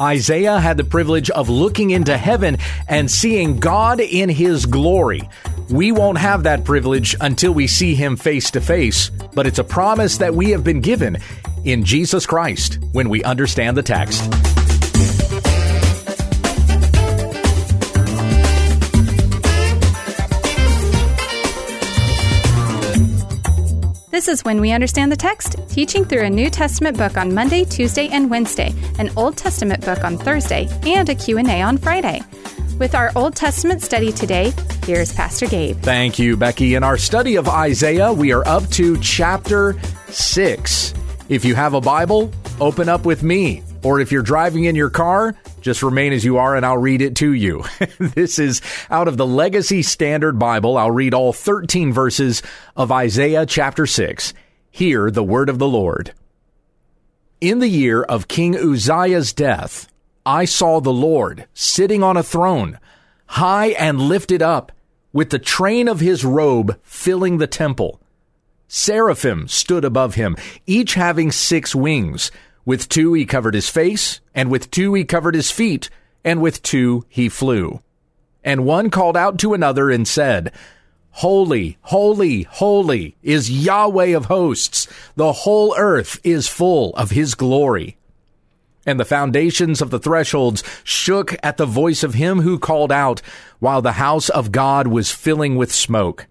Isaiah had the privilege of looking into heaven and seeing God in his glory. We won't have that privilege until we see him face to face, but it's a promise that we have been given in Jesus Christ when we understand the text. This is When We Understand the Text, teaching through a New Testament book on Monday, Tuesday, and Wednesday, an Old Testament book on Thursday, and a Q&A on Friday. With our Old Testament study today, here's Pastor Gabe. Thank you, Becky. In our study of Isaiah, we are up to chapter 6. If you have a Bible, open up with me. Or if you're driving in your car, just remain as you are and I'll read it to you. this is out of the Legacy Standard Bible. I'll read all 13 verses of Isaiah chapter 6. Hear the word of the Lord. In the year of King Uzziah's death, I saw the Lord sitting on a throne, high and lifted up, with the train of his robe filling the temple. Seraphim stood above him, each having six wings. With two he covered his face, and with two he covered his feet, and with two he flew. And one called out to another and said, Holy, holy, holy is Yahweh of hosts. The whole earth is full of his glory. And the foundations of the thresholds shook at the voice of him who called out, while the house of God was filling with smoke.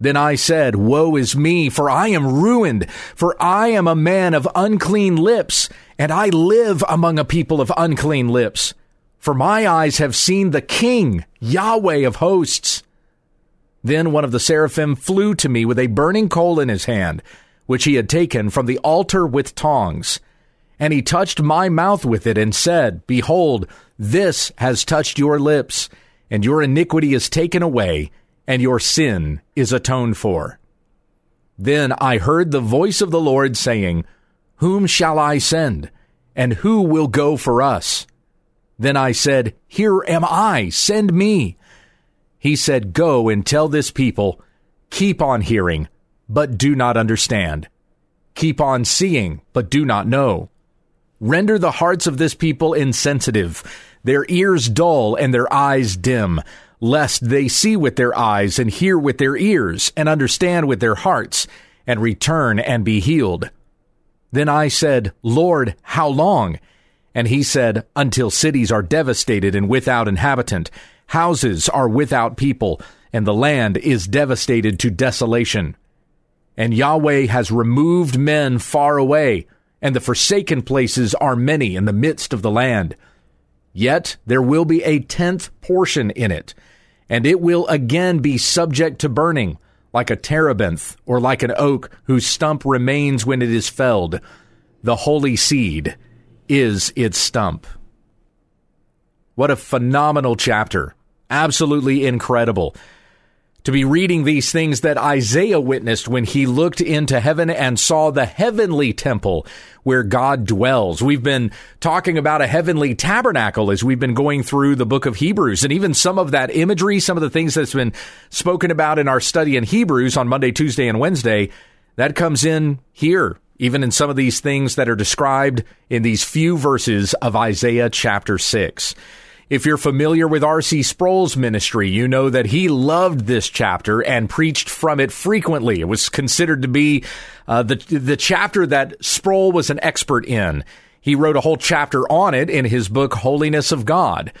Then I said, Woe is me, for I am ruined, for I am a man of unclean lips, and I live among a people of unclean lips. For my eyes have seen the King, Yahweh of hosts. Then one of the seraphim flew to me with a burning coal in his hand, which he had taken from the altar with tongs. And he touched my mouth with it and said, Behold, this has touched your lips, and your iniquity is taken away and your sin is atoned for. Then I heard the voice of the Lord saying, Whom shall I send? And who will go for us? Then I said, Here am I, send me. He said, Go and tell this people, keep on hearing, but do not understand. Keep on seeing, but do not know. Render the hearts of this people insensitive, their ears dull, and their eyes dim lest they see with their eyes and hear with their ears and understand with their hearts and return and be healed. Then I said, Lord, how long? And he said, Until cities are devastated and without inhabitant, houses are without people, and the land is devastated to desolation. And Yahweh has removed men far away, and the forsaken places are many in the midst of the land. Yet there will be a tenth portion in it, and it will again be subject to burning, like a terebinth or like an oak whose stump remains when it is felled. The holy seed is its stump. What a phenomenal chapter. Absolutely incredible to be reading these things that Isaiah witnessed when he looked into heaven and saw the heavenly temple where God dwells. We've been talking about a heavenly tabernacle as we've been going through the book of Hebrews and even some of that imagery, some of the things that's been spoken about in our study in Hebrews on Monday, Tuesday, and Wednesday, that comes in here even in some of these things that are described in these few verses of Isaiah chapter 6. If you're familiar with R.C. Sproul's ministry, you know that he loved this chapter and preached from it frequently. It was considered to be uh, the the chapter that Sproul was an expert in. He wrote a whole chapter on it in his book Holiness of God.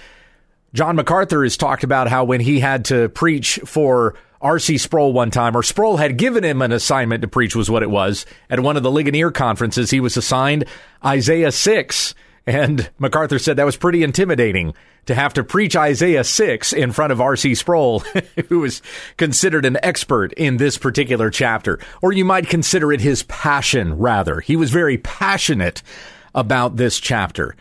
John MacArthur has talked about how when he had to preach for R.C. Sproul one time, or Sproul had given him an assignment to preach, was what it was. At one of the Ligonier conferences, he was assigned Isaiah 6. And MacArthur said that was pretty intimidating to have to preach Isaiah 6 in front of R.C. Sproul, who was considered an expert in this particular chapter. Or you might consider it his passion, rather. He was very passionate about this chapter.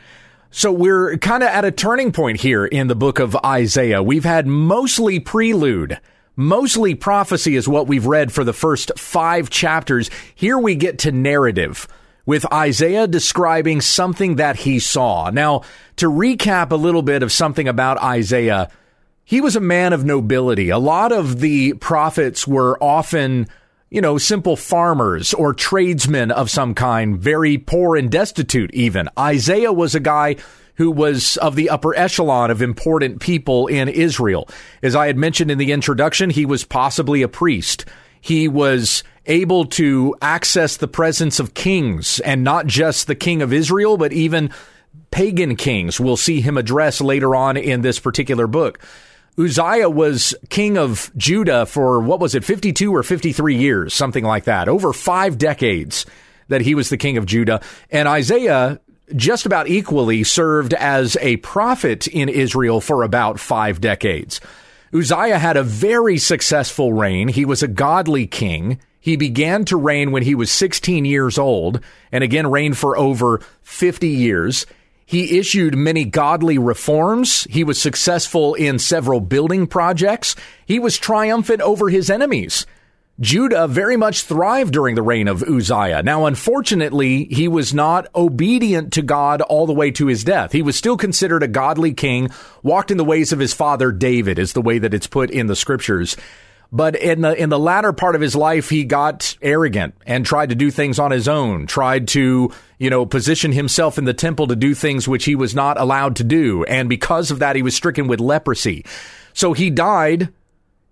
So we're kind of at a turning point here in the book of Isaiah. We've had mostly prelude. Mostly prophecy is what we've read for the first five chapters. Here we get to narrative with Isaiah describing something that he saw. Now, to recap a little bit of something about Isaiah, he was a man of nobility. A lot of the prophets were often, you know, simple farmers or tradesmen of some kind, very poor and destitute even. Isaiah was a guy who was of the upper echelon of important people in Israel. As I had mentioned in the introduction, he was possibly a priest. He was able to access the presence of kings and not just the king of Israel, but even pagan kings. We'll see him address later on in this particular book. Uzziah was king of Judah for what was it, 52 or 53 years, something like that, over five decades that he was the king of Judah. And Isaiah just about equally served as a prophet in Israel for about five decades. Uzziah had a very successful reign. He was a godly king. He began to reign when he was 16 years old and again reigned for over 50 years. He issued many godly reforms. He was successful in several building projects. He was triumphant over his enemies. Judah very much thrived during the reign of Uzziah. Now, unfortunately, he was not obedient to God all the way to his death. He was still considered a godly king, walked in the ways of his father David, is the way that it's put in the scriptures. But in the in the latter part of his life, he got arrogant and tried to do things on his own. Tried to you know position himself in the temple to do things which he was not allowed to do, and because of that, he was stricken with leprosy. So he died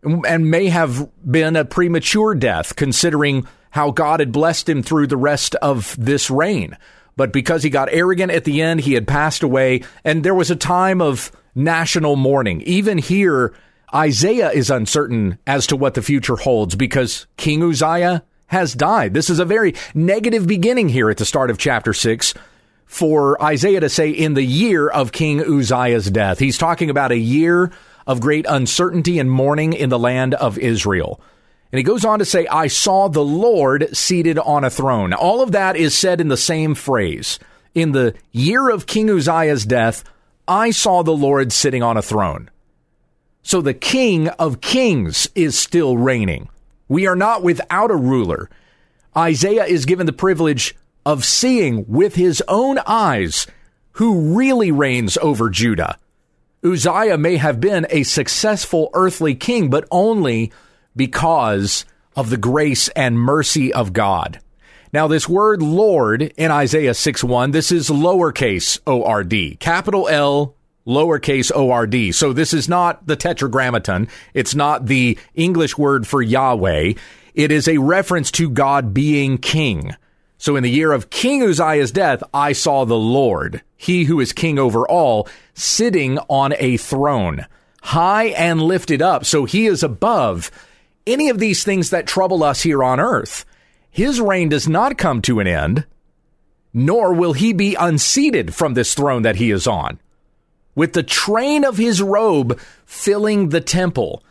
and may have been a premature death considering how God had blessed him through the rest of this reign. But because he got arrogant at the end, he had passed away, and there was a time of national mourning. Even here, Isaiah is uncertain as to what the future holds because King Uzziah has died. This is a very negative beginning here at the start of chapter 6 for Isaiah to say in the year of King Uzziah's death. He's talking about a year of great uncertainty and mourning in the land of Israel. And he goes on to say, I saw the Lord seated on a throne. All of that is said in the same phrase. In the year of King Uzziah's death, I saw the Lord sitting on a throne. So the King of Kings is still reigning. We are not without a ruler. Isaiah is given the privilege of seeing with his own eyes who really reigns over Judah. Uzziah may have been a successful earthly king, but only because of the grace and mercy of God. Now, this word Lord in Isaiah 6 1, this is lowercase O R D, capital L, lowercase O R D. So this is not the tetragrammaton. It's not the English word for Yahweh. It is a reference to God being king. So in the year of King Uzziah's death, I saw the Lord, he who is king over all, sitting on a throne, high and lifted up. So he is above any of these things that trouble us here on earth. His reign does not come to an end, nor will he be unseated from this throne that he is on, with the train of his robe filling the temple.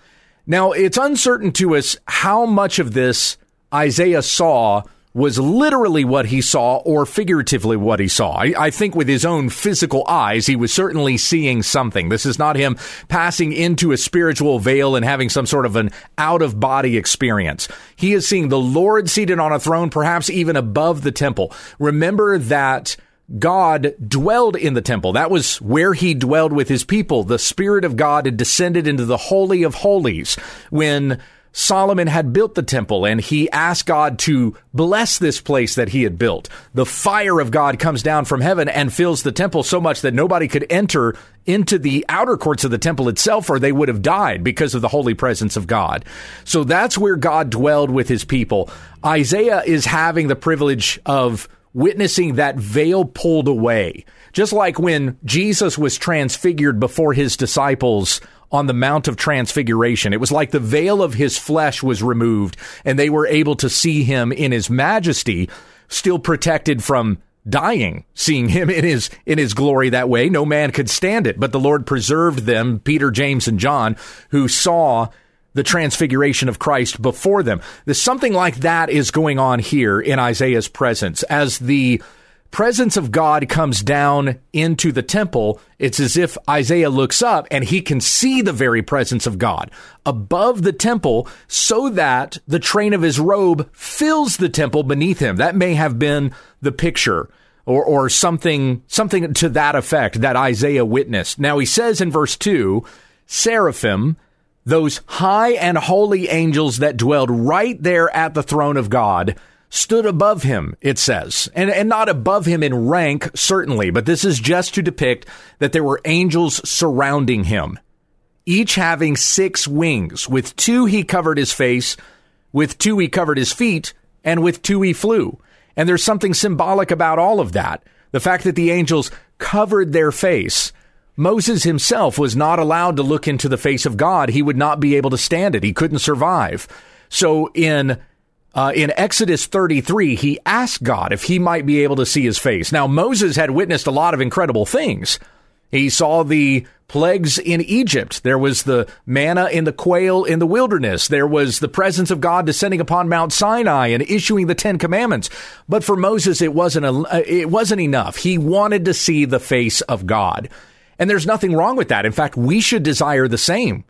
Now, it's uncertain to us how much of this Isaiah saw was literally what he saw or figuratively what he saw. I, I, think with his own physical eyes, he was certainly seeing something. This is not him passing into a spiritual veil and having some sort of an out of body experience. He is seeing the Lord seated on a throne, perhaps even above the temple. Remember that God dwelled in the temple. That was where he dwelled with his people. The Spirit of God had descended into the Holy of Holies when Solomon had built the temple and he asked God to bless this place that he had built. The fire of God comes down from heaven and fills the temple so much that nobody could enter into the outer courts of the temple itself or they would have died because of the holy presence of God. So that's where God dwelled with his people. Isaiah is having the privilege of witnessing that veil pulled away. Just like when Jesus was transfigured before his disciples on the Mount of Transfiguration. It was like the veil of his flesh was removed and they were able to see him in his majesty, still protected from dying, seeing him in his in his glory that way. No man could stand it, but the Lord preserved them, Peter, James, and John, who saw the transfiguration of Christ before them. There's something like that is going on here in Isaiah's presence as the presence of God comes down into the temple, it's as if Isaiah looks up and he can see the very presence of God above the temple so that the train of his robe fills the temple beneath him. That may have been the picture or, or something, something to that effect that Isaiah witnessed. Now he says in verse two, seraphim, those high and holy angels that dwelled right there at the throne of God stood above him, it says. And, and not above him in rank, certainly, but this is just to depict that there were angels surrounding him, each having six wings. With two he covered his face, with two he covered his feet, and with two he flew. And there's something symbolic about all of that. The fact that the angels covered their face. Moses himself was not allowed to look into the face of God. He would not be able to stand it. He couldn't survive. So in uh, in Exodus 33, he asked God if he might be able to see his face. Now, Moses had witnessed a lot of incredible things. He saw the plagues in Egypt. There was the manna in the quail in the wilderness. There was the presence of God descending upon Mount Sinai and issuing the Ten Commandments. But for Moses, it wasn't a, it wasn't enough. He wanted to see the face of God. And there's nothing wrong with that. In fact, we should desire the same.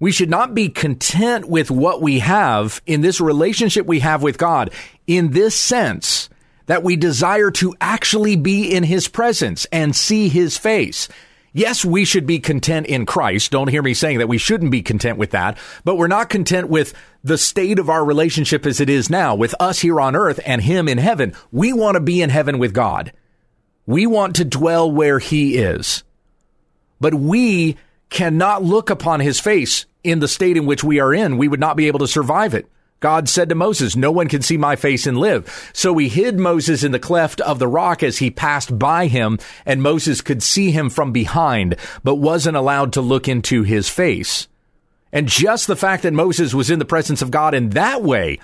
We should not be content with what we have in this relationship we have with God in this sense that we desire to actually be in his presence and see his face. Yes, we should be content in Christ. Don't hear me saying that we shouldn't be content with that, but we're not content with the state of our relationship as it is now with us here on earth and him in heaven. We want to be in heaven with God. We want to dwell where he is. But we cannot look upon his face in the state in which we are in. We would not be able to survive it. God said to Moses, No one can see my face and live. So he hid Moses in the cleft of the rock as he passed by him, and Moses could see him from behind, but wasn't allowed to look into his face. And just the fact that Moses was in the presence of God in that way,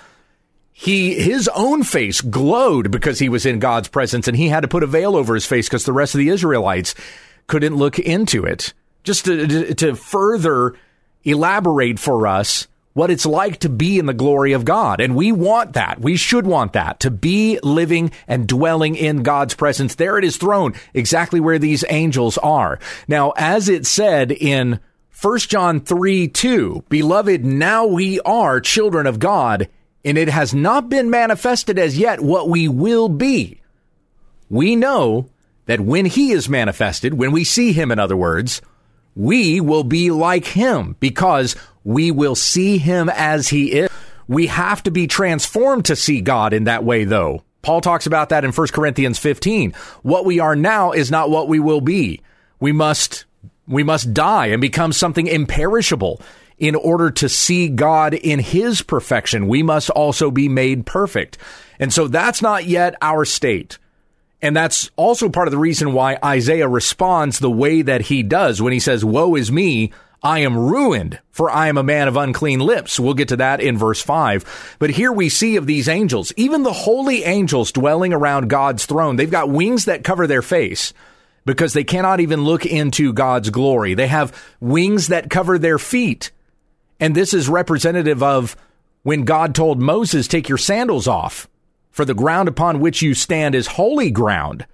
he his own face glowed because he was in God's presence and he had to put a veil over his face because the rest of the Israelites couldn't look into it. Just to, to further elaborate for us what it's like to be in the glory of God. And we want that. We should want that to be living and dwelling in God's presence there at his throne, exactly where these angels are. Now, as it said in 1 John 3 2, beloved, now we are children of God, and it has not been manifested as yet what we will be. We know that when he is manifested, when we see him, in other words, we will be like him because we will see him as he is. We have to be transformed to see God in that way, though. Paul talks about that in 1 Corinthians 15. What we are now is not what we will be. We must, we must die and become something imperishable. In order to see God in his perfection, we must also be made perfect. And so that's not yet our state. And that's also part of the reason why Isaiah responds the way that he does when he says, Woe is me, I am ruined, for I am a man of unclean lips. We'll get to that in verse 5. But here we see of these angels, even the holy angels dwelling around God's throne, they've got wings that cover their face because they cannot even look into God's glory. They have wings that cover their feet. And this is representative of when God told Moses, Take your sandals off for the ground upon which you stand is holy ground.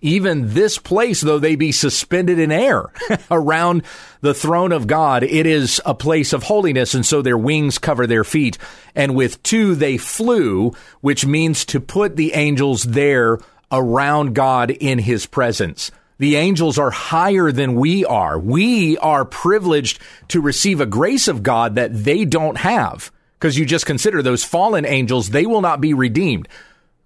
Even this place, though they be suspended in air around the throne of God, it is a place of holiness, and so their wings cover their feet. And with two they flew, which means to put the angels there around God in his presence. The angels are higher than we are. We are privileged to receive a grace of God that they don't have because you just consider those fallen angels, they will not be redeemed.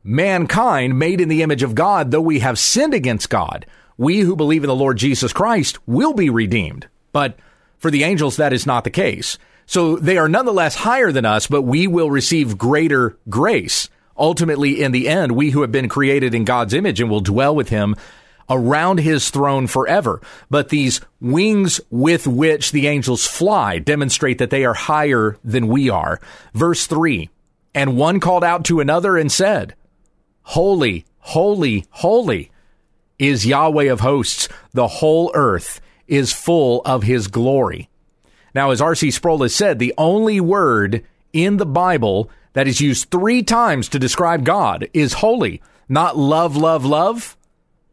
Mankind, made in the image of God, though we have sinned against God, we who believe in the Lord Jesus Christ will be redeemed. But for the angels, that is not the case. So they are nonetheless higher than us, but we will receive greater grace. Ultimately, in the end, we who have been created in God's image and will dwell with him around his throne forever. But these wings with which the angels fly demonstrate that they are higher than we are. Verse 3 And one called out to another and said, Holy, holy, holy is Yahweh of hosts. The whole earth is full of his glory. Now, as R.C. Sproul has said, the only word in the Bible that is used three times to describe God is holy, not love, love, love,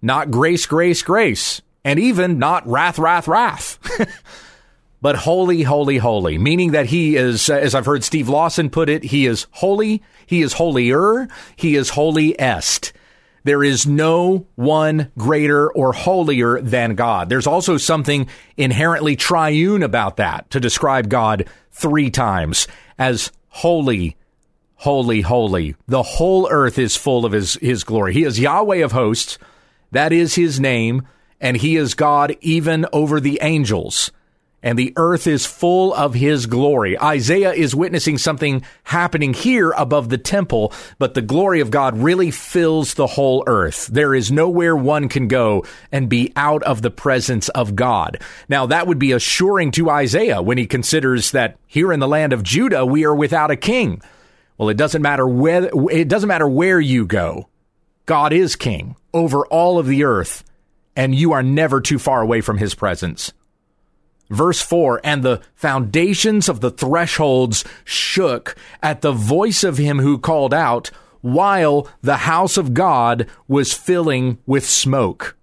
not grace, grace, grace, and even not wrath, wrath, wrath. but holy, holy, holy, meaning that he is, uh, as I've heard Steve Lawson put it, he is holy, he is holier, he is holiest. There is no one greater or holier than God. There's also something inherently triune about that to describe God three times as holy, holy, holy. The whole earth is full of his, his glory. He is Yahweh of hosts. That is his name. And he is God even over the angels and the earth is full of his glory. Isaiah is witnessing something happening here above the temple, but the glory of God really fills the whole earth. There is nowhere one can go and be out of the presence of God. Now, that would be assuring to Isaiah when he considers that here in the land of Judah, we are without a king. Well, it doesn't matter where, it doesn't matter where you go. God is king over all of the earth, and you are never too far away from his presence. Verse 4 And the foundations of the thresholds shook at the voice of him who called out, while the house of God was filling with smoke.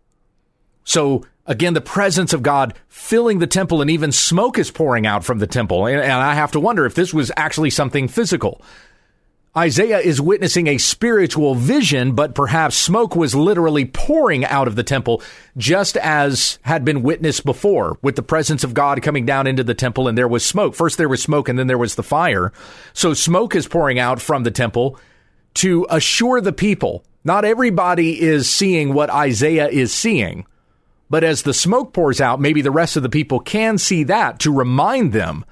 So, again, the presence of God filling the temple, and even smoke is pouring out from the temple. And, and I have to wonder if this was actually something physical. Isaiah is witnessing a spiritual vision, but perhaps smoke was literally pouring out of the temple, just as had been witnessed before with the presence of God coming down into the temple and there was smoke. First there was smoke and then there was the fire. So smoke is pouring out from the temple to assure the people. Not everybody is seeing what Isaiah is seeing. But as the smoke pours out, maybe the rest of the people can see that to remind them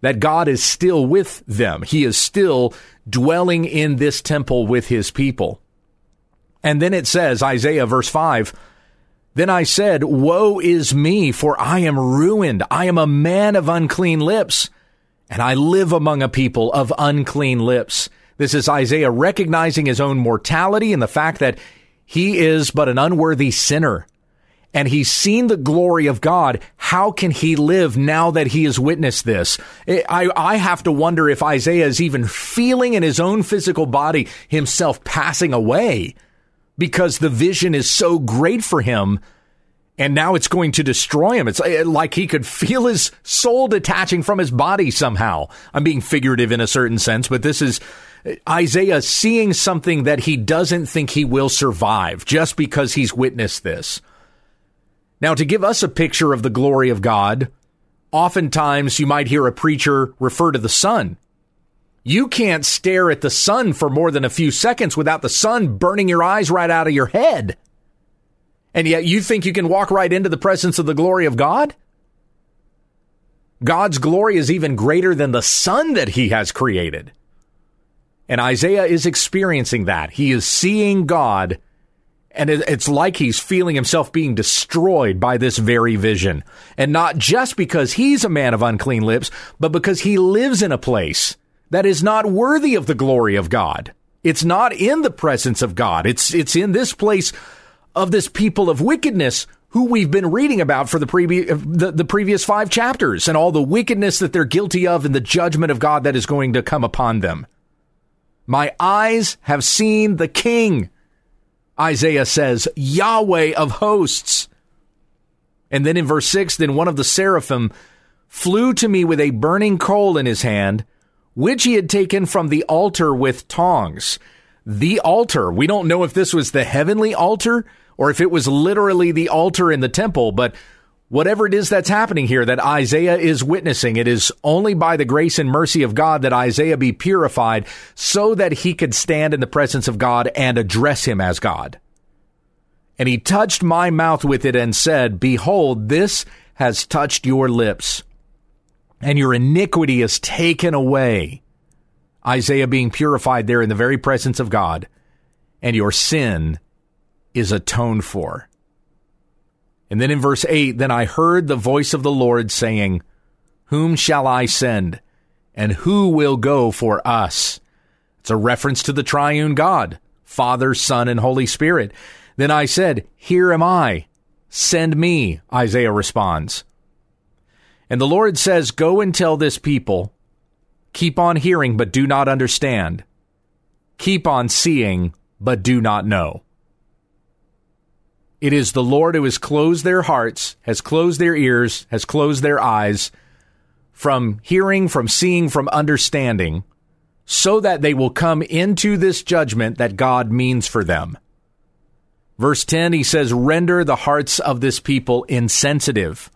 that God is still with them. He is still dwelling in this temple with his people. And then it says, Isaiah verse 5, Then I said, Woe is me, for I am ruined. I am a man of unclean lips, and I live among a people of unclean lips. This is Isaiah recognizing his own mortality and the fact that he is but an unworthy sinner and he's seen the glory of God. How can he live now that he has witnessed this? I, I have to wonder if Isaiah is even feeling in his own physical body himself passing away because the vision is so great for him. And now it's going to destroy him. It's uh, like he could feel his soul detaching from his body somehow. I'm being figurative in a certain sense, but this is uh, Isaiah seeing something that he doesn't think he will survive just because he's witnessed this. Now, to give us a picture of the glory of God, oftentimes you might hear a preacher refer to the sun. You can't stare at the sun for more than a few seconds without the sun burning your eyes right out of your head. And yet you think you can walk right into the presence of the glory of God? God's glory is even greater than the sun that he has created. And Isaiah is experiencing that. He is seeing God and it's like he's feeling himself being destroyed by this very vision. And not just because he's a man of unclean lips, but because he lives in a place that is not worthy of the glory of God. It's not in the presence of God. It's, it's in this place of this people of wickedness who we've been reading about for the, previous the, the previous five chapters and all the wickedness that they're guilty of and the judgment of God that is going to come upon them. My eyes have seen the King Isaiah says, Yahweh of hosts. And then in verse 6, then one of the seraphim flew to me with a burning coal in his hand, which he had taken from the altar with tongs. The altar. We don't know if this was the heavenly altar or if it was literally the altar in the temple, but Whatever it is that's happening here that Isaiah is witnessing, it is only by the grace and mercy of God that Isaiah be purified so that he could stand in the presence of God and address him as God. And he touched my mouth with it and said, Behold, this has touched your lips, and your iniquity is taken away. Isaiah being purified there in the very presence of God, and your sin is atoned for. And then in verse 8, then I heard the voice of the Lord saying, Whom shall I send? And who will go for us? It's a reference to the triune God, Father, Son, and Holy Spirit. Then I said, Here am I. Send me, Isaiah responds. And the Lord says, Go and tell this people, keep on hearing, but do not understand. Keep on seeing, but do not know. It is the Lord who has closed their hearts, has closed their ears, has closed their eyes from hearing, from seeing, from understanding, so that they will come into this judgment that God means for them. Verse 10, he says, Render the hearts of this people insensitive,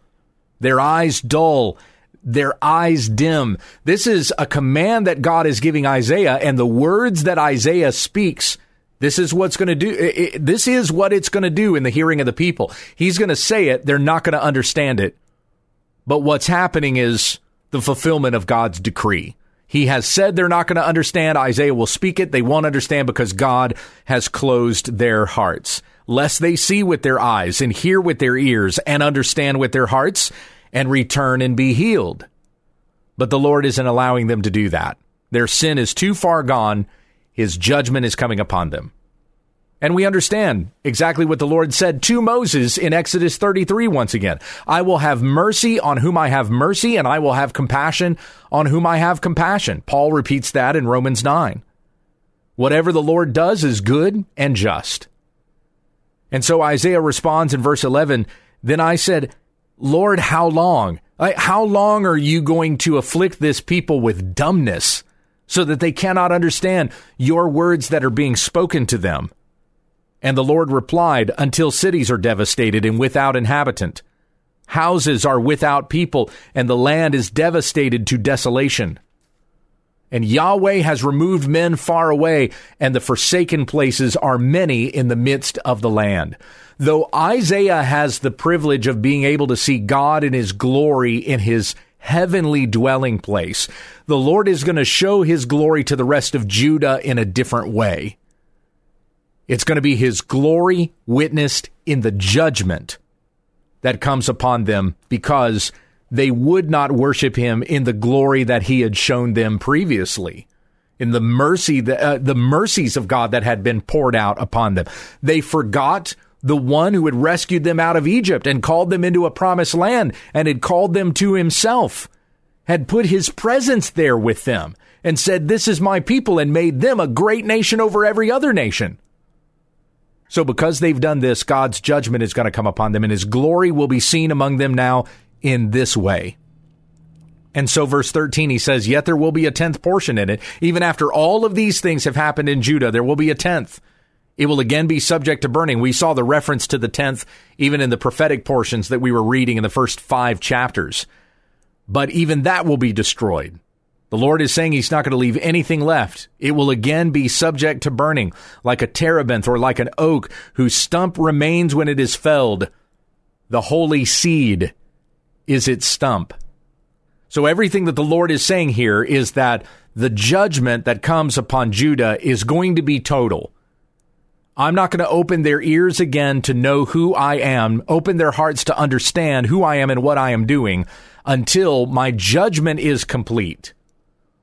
their eyes dull, their eyes dim. This is a command that God is giving Isaiah, and the words that Isaiah speaks. This is what's going to do. It, it, this is what it's going to do in the hearing of the people. He's going to say it. They're not going to understand it. But what's happening is the fulfillment of God's decree. He has said they're not going to understand. Isaiah will speak it. They won't understand because God has closed their hearts. Lest they see with their eyes and hear with their ears and understand with their hearts and return and be healed. But the Lord isn't allowing them to do that. Their sin is too far gone. His judgment is coming upon them. And we understand exactly what the Lord said to Moses in Exodus 33 once again. I will have mercy on whom I have mercy, and I will have compassion on whom I have compassion. Paul repeats that in Romans 9. Whatever the Lord does is good and just. And so Isaiah responds in verse 11 Then I said, Lord, how long? How long are you going to afflict this people with dumbness so that they cannot understand your words that are being spoken to them? And the Lord replied, Until cities are devastated and without inhabitant. Houses are without people, and the land is devastated to desolation. And Yahweh has removed men far away, and the forsaken places are many in the midst of the land. Though Isaiah has the privilege of being able to see God in his glory in his heavenly dwelling place, the Lord is going to show his glory to the rest of Judah in a different way. It's going to be his glory witnessed in the judgment that comes upon them because they would not worship him in the glory that he had shown them previously in the mercy the, uh, the mercies of God that had been poured out upon them they forgot the one who had rescued them out of Egypt and called them into a promised land and had called them to himself had put his presence there with them and said this is my people and made them a great nation over every other nation so because they've done this, God's judgment is going to come upon them and his glory will be seen among them now in this way. And so, verse 13, he says, Yet there will be a tenth portion in it. Even after all of these things have happened in Judah, there will be a tenth. It will again be subject to burning. We saw the reference to the tenth even in the prophetic portions that we were reading in the first five chapters. But even that will be destroyed. The Lord is saying he's not going to leave anything left. It will again be subject to burning, like a terebinth or like an oak whose stump remains when it is felled. The holy seed is its stump. So everything that the Lord is saying here is that the judgment that comes upon Judah is going to be total. I'm not going to open their ears again to know who I am, open their hearts to understand who I am and what I am doing until my judgment is complete.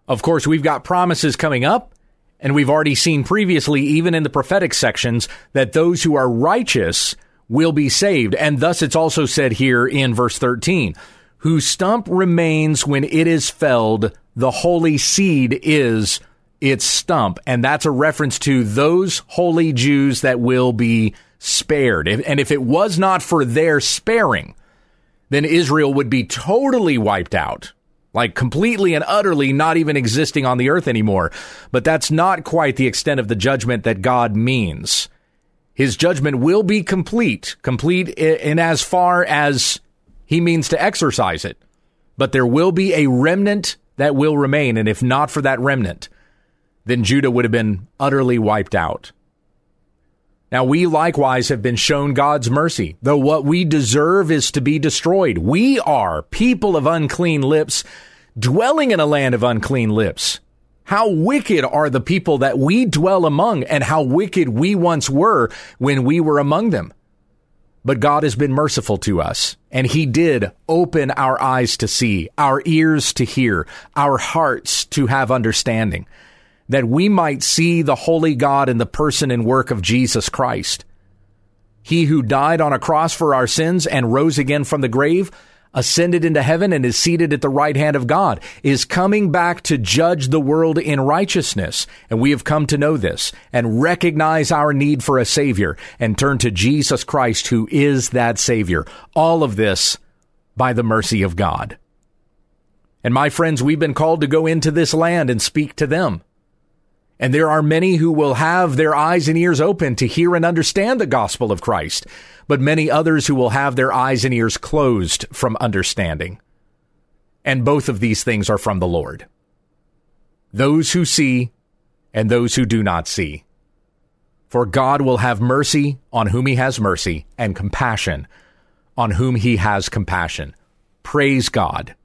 Of course, we've got promises coming up, and we've already seen previously, even in the prophetic sections, that those who are righteous will be saved. And thus it's also said here in verse 13, whose stump remains when it is felled, the holy seed is its stump. And that's a reference to those holy Jews that will be spared. And if it was not for their sparing, then Israel would be totally wiped out like completely and utterly not even existing on the earth anymore. But that's not quite the extent of the judgment that God means. His judgment will be complete, complete in as far as he means to exercise it. But there will be a remnant that will remain. And if not for that remnant, then Judah would have been utterly wiped out. Now, we likewise have been shown God's mercy, though what we deserve is to be destroyed. We are people of unclean lips, dwelling in a land of unclean lips. How wicked are the people that we dwell among, and how wicked we once were when we were among them. But God has been merciful to us, and He did open our eyes to see, our ears to hear, our hearts to have understanding that we might see the holy God in the person and work of Jesus Christ. He who died on a cross for our sins and rose again from the grave, ascended into heaven and is seated at the right hand of God, is coming back to judge the world in righteousness. And we have come to know this and recognize our need for a Savior and turn to Jesus Christ, who is that Savior. All of this by the mercy of God. And my friends, we've been called to go into this land and speak to them. And there are many who will have their eyes and ears open to hear and understand the gospel of Christ, but many others who will have their eyes and ears closed from understanding. and both of these things are from the Lord. Those who see and those who do not see. For God will have mercy on whom he has mercy, and compassion on whom he has compassion. Praise God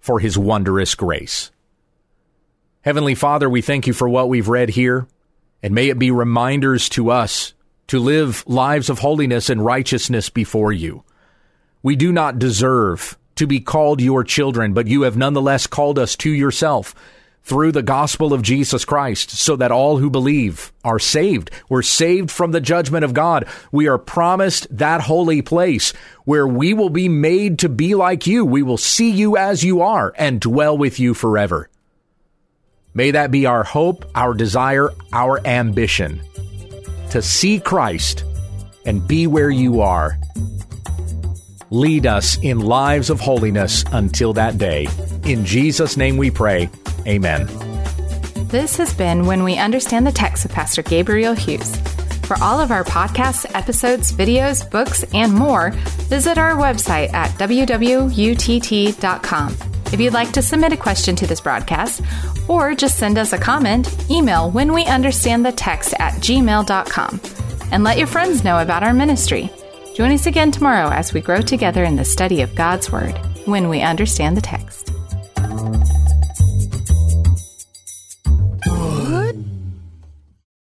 for his wondrous grace. Heavenly Father, we thank you for what we've read here, and may it be reminders to us to live lives of holiness and righteousness before you. We do not deserve to be called your children, but you have nonetheless called us to yourself through the gospel of Jesus Christ so that all who believe are saved. We're saved from the judgment of God. We are promised that holy place where we will be made to be like you. We will see you as you are and dwell with you forever. May that be our hope, our desire, our ambition to see Christ and be where you are. Lead us in lives of holiness until that day. In Jesus' name we pray. Amen. This has been When We Understand the Text with Pastor Gabriel Hughes. For all of our podcasts, episodes, videos, books, and more, visit our website at www.utt.com. If you'd like to submit a question to this broadcast, or just send us a comment, email when we understand the text at gmail.com. And let your friends know about our ministry. Join us again tomorrow as we grow together in the study of God's Word when we understand the text.